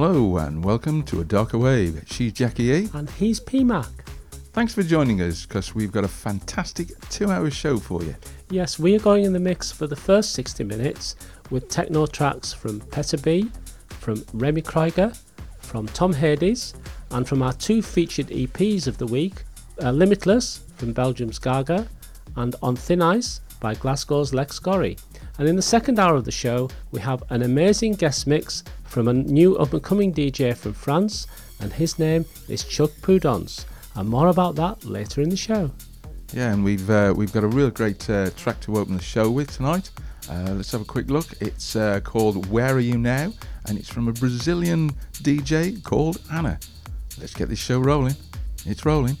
Hello and welcome to A Darker Wave. She's Jackie E. And he's P Mac. Thanks for joining us because we've got a fantastic two hour show for you. Yes, we are going in the mix for the first 60 minutes with techno tracks from Petter B, from Remy Kruger, from Tom Hades, and from our two featured EPs of the week uh, Limitless from Belgium's Gaga and On Thin Ice by Glasgow's Lex Gorrie. And in the second hour of the show, we have an amazing guest mix from a new up and coming DJ from France, and his name is Chuck Prudence. And more about that later in the show. Yeah, and we've uh, we've got a real great uh, track to open the show with tonight. Uh, let's have a quick look. It's uh, called Where Are You Now? and it's from a Brazilian DJ called Anna. Let's get this show rolling. It's rolling.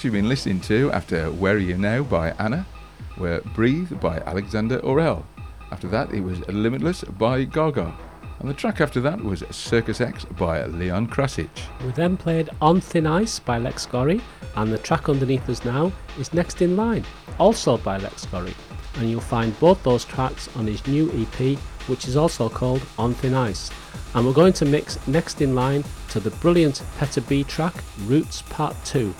Tracks you've been listening to after Where Are You Now by Anna were Breathe by Alexander Aurel. After that, it was Limitless by Gaga. And the track after that was Circus X by Leon Krasisch. We then played On Thin Ice by Lex Gorrie, and the track underneath us now is Next in Line, also by Lex Gorrie. And you'll find both those tracks on his new EP, which is also called On Thin Ice. And we're going to mix Next in Line to the brilliant Petter B track, Roots Part 2.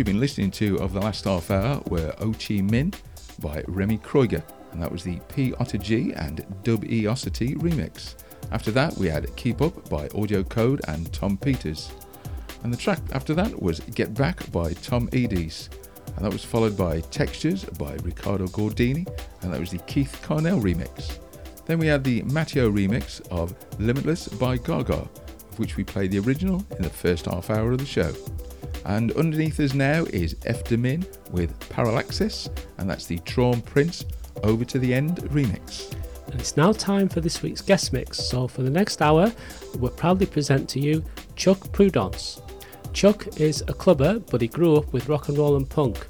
You've been listening to over the last half hour were Ho Chi Minh by Remy Kruger, and that was the Piotr G and Dubiosity remix. After that, we had Keep Up by Audio Kode and Tom Peters. And the track after that was Get Back by Tom Hades. And that was followed by Textures by Ricardo Gordino, and that was the Keith Carnal remix. Then we had the Mateo remix of Limitless by Gaga, of which we played the original in the first half hour of the show. And underneath us now is Efdemin with Parallaxis, and that's the Traumprinz Over to the End remix. And it's now time for this week's guest mix. So for the next hour, we'll proudly present to you Chuck Prudence. Chuck is a clubber, but he grew up with rock and roll and punk.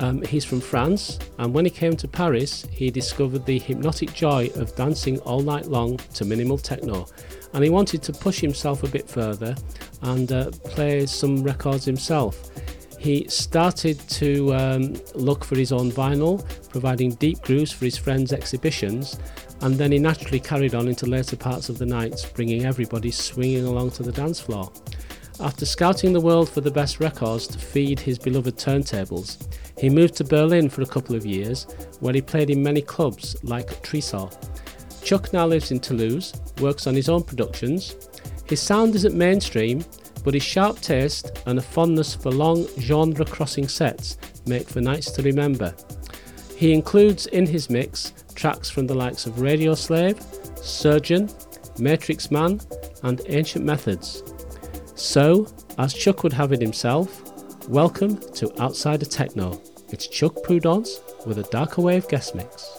Um, he's from France, and when he came to Paris, he discovered the hypnotic joy of dancing all night long to minimal techno. And he wanted to push himself a bit further and uh, play some records himself. He started to um, look for his own vinyl, providing deep grooves for his friends' exhibitions, and then he naturally carried on into later parts of the night, bringing everybody swinging along to the dance floor. After scouting the world for the best records to feed his beloved turntables, he moved to Berlin for a couple of years, where he played in many clubs like Tresor. Chuck now lives in Toulouse, works on his own productions. His sound isn't mainstream, but his sharp taste and a fondness for long genre crossing sets make for nights to remember. He includes in his mix tracks from the likes of Radio Slave, Surgeon, Matrixxmann, and Ancient Methods. So, as Chuck would have it himself, welcome to Outsider Techno. It's Chuck Prudence with a Darker Wave guest mix.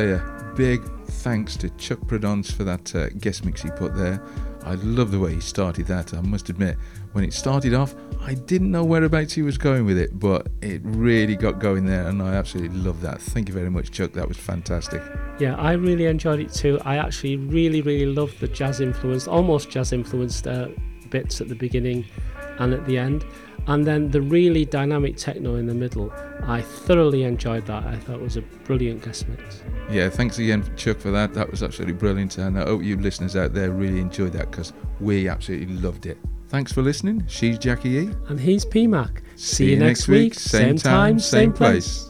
Say a big thanks to Chuck Prudence for that uh, guest mix he put there. I love the way he started that, I must admit. When it started off, I didn't know whereabouts he was going with it, but it really got going there, and I absolutely love that. Thank you very much, Chuck. That was fantastic. Yeah, I really enjoyed it too. I actually really, really loved the jazz influenced, almost jazz influenced uh, bits at the beginning and at the end. And then the really dynamic techno in the middle. I thoroughly enjoyed that. I thought it was a brilliant guest mix. Yeah, thanks again, Chuck, for that. That was absolutely brilliant. And I hope you listeners out there really enjoyed that because we absolutely loved it. Thanks for listening. She's Jackie E. And he's PMAC. See, See you next week, same time, same place. You've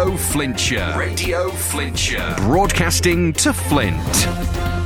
Radio Flintshire. Radio Flintshire. Broadcasting to Flint.